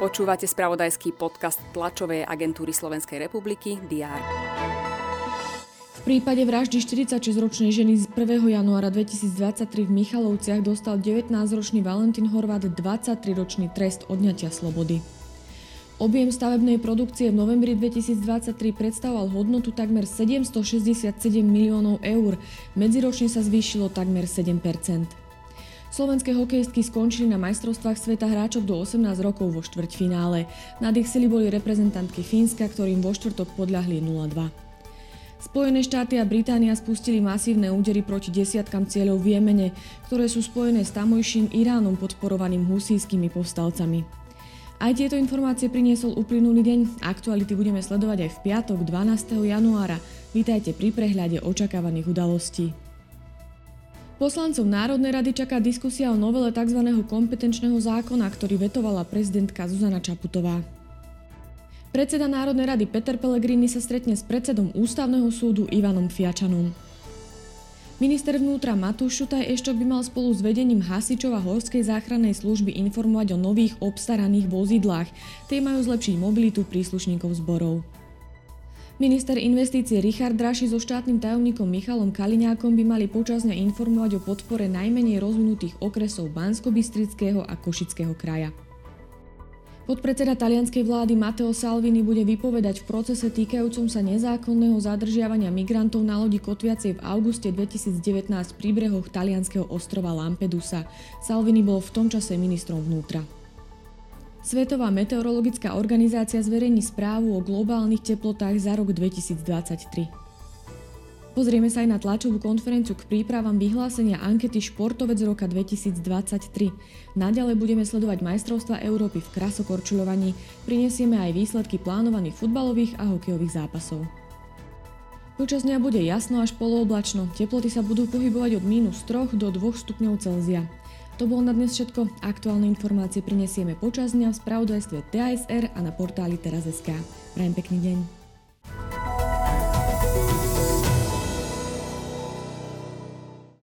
Počúvate spravodajský podcast tlačovej agentúry Slovenskej republiky DR. V prípade vraždy 46-ročnej ženy z 1. januára 2023 v Michalovciach dostal 19-ročný Valentín Horvát 23-ročný trest odňatia slobody. Objem stavebnej produkcie v novembri 2023 predstavoval hodnotu takmer 767 miliónov eur, medziročne sa zvýšilo takmer 7 Slovenské hokejistky skončili na majstrovstvách sveta hráčov do 18 rokov vo štvrťfinále. Nad ich sily boli reprezentantky Fínska, ktorým vo štvrtok podľahli 0-2. Spojené štáty a Británia spustili masívne údery proti desiatkam cieľov v Jemene, ktoré sú spojené s tamojším Iránom podporovaným husijskými povstalcami. Aj tieto informácie priniesol uplynulý deň. Aktuality budeme sledovať aj v piatok 12. januára. Vítajte pri prehľade očakávaných udalostí. Poslancov Národnej rady čaká diskusia o novele tzv. kompetenčného zákona, ktorý vetovala prezidentka Zuzana Čaputová. Predseda Národnej rady Peter Pellegrini sa stretne s predsedom Ústavného súdu Ivanom Fiačanom. Minister vnútra Matúš Šutaj Eštok by mal spolu s vedením hasičov a horskej záchrannej služby informovať o nových obstaraných vozidlách. Tie majú zlepšiť mobilitu príslušníkov zborov. Minister investície Richard Draši so štátnym tajomníkom Michalom Kaliňákom by mali počasne informovať o podpore najmenej rozvinutých okresov bansko a Košického kraja. Podpredseda talianskej vlády Matteo Salvini bude vypovedať v procese týkajúcom sa nezákonného zadržiavania migrantov na lodi kotviacej v auguste 2019 pri brehoch talianského ostrova Lampedusa. Salvini bol v tom čase ministrom vnútra. Svetová meteorologická organizácia zverejní správu o globálnych teplotách za rok 2023. Pozrieme sa aj na tlačovú konferenciu k prípravám vyhlásenia ankety Športovec roka 2023. Naďalej budeme sledovať majstrovstva Európy v krasokorčuľovaní, prinesieme aj výsledky plánovaných futbalových a hokejových zápasov. Počas dňa bude jasno až polooblačno, teploty sa budú pohybovať od minus 3 do 2 stupňov Celzia. To bolo na dnes všetko. Aktuálne informácie prinesieme počas dňa v spravodajstve TASR a na portáli teraz.sk. Prajem pekný deň.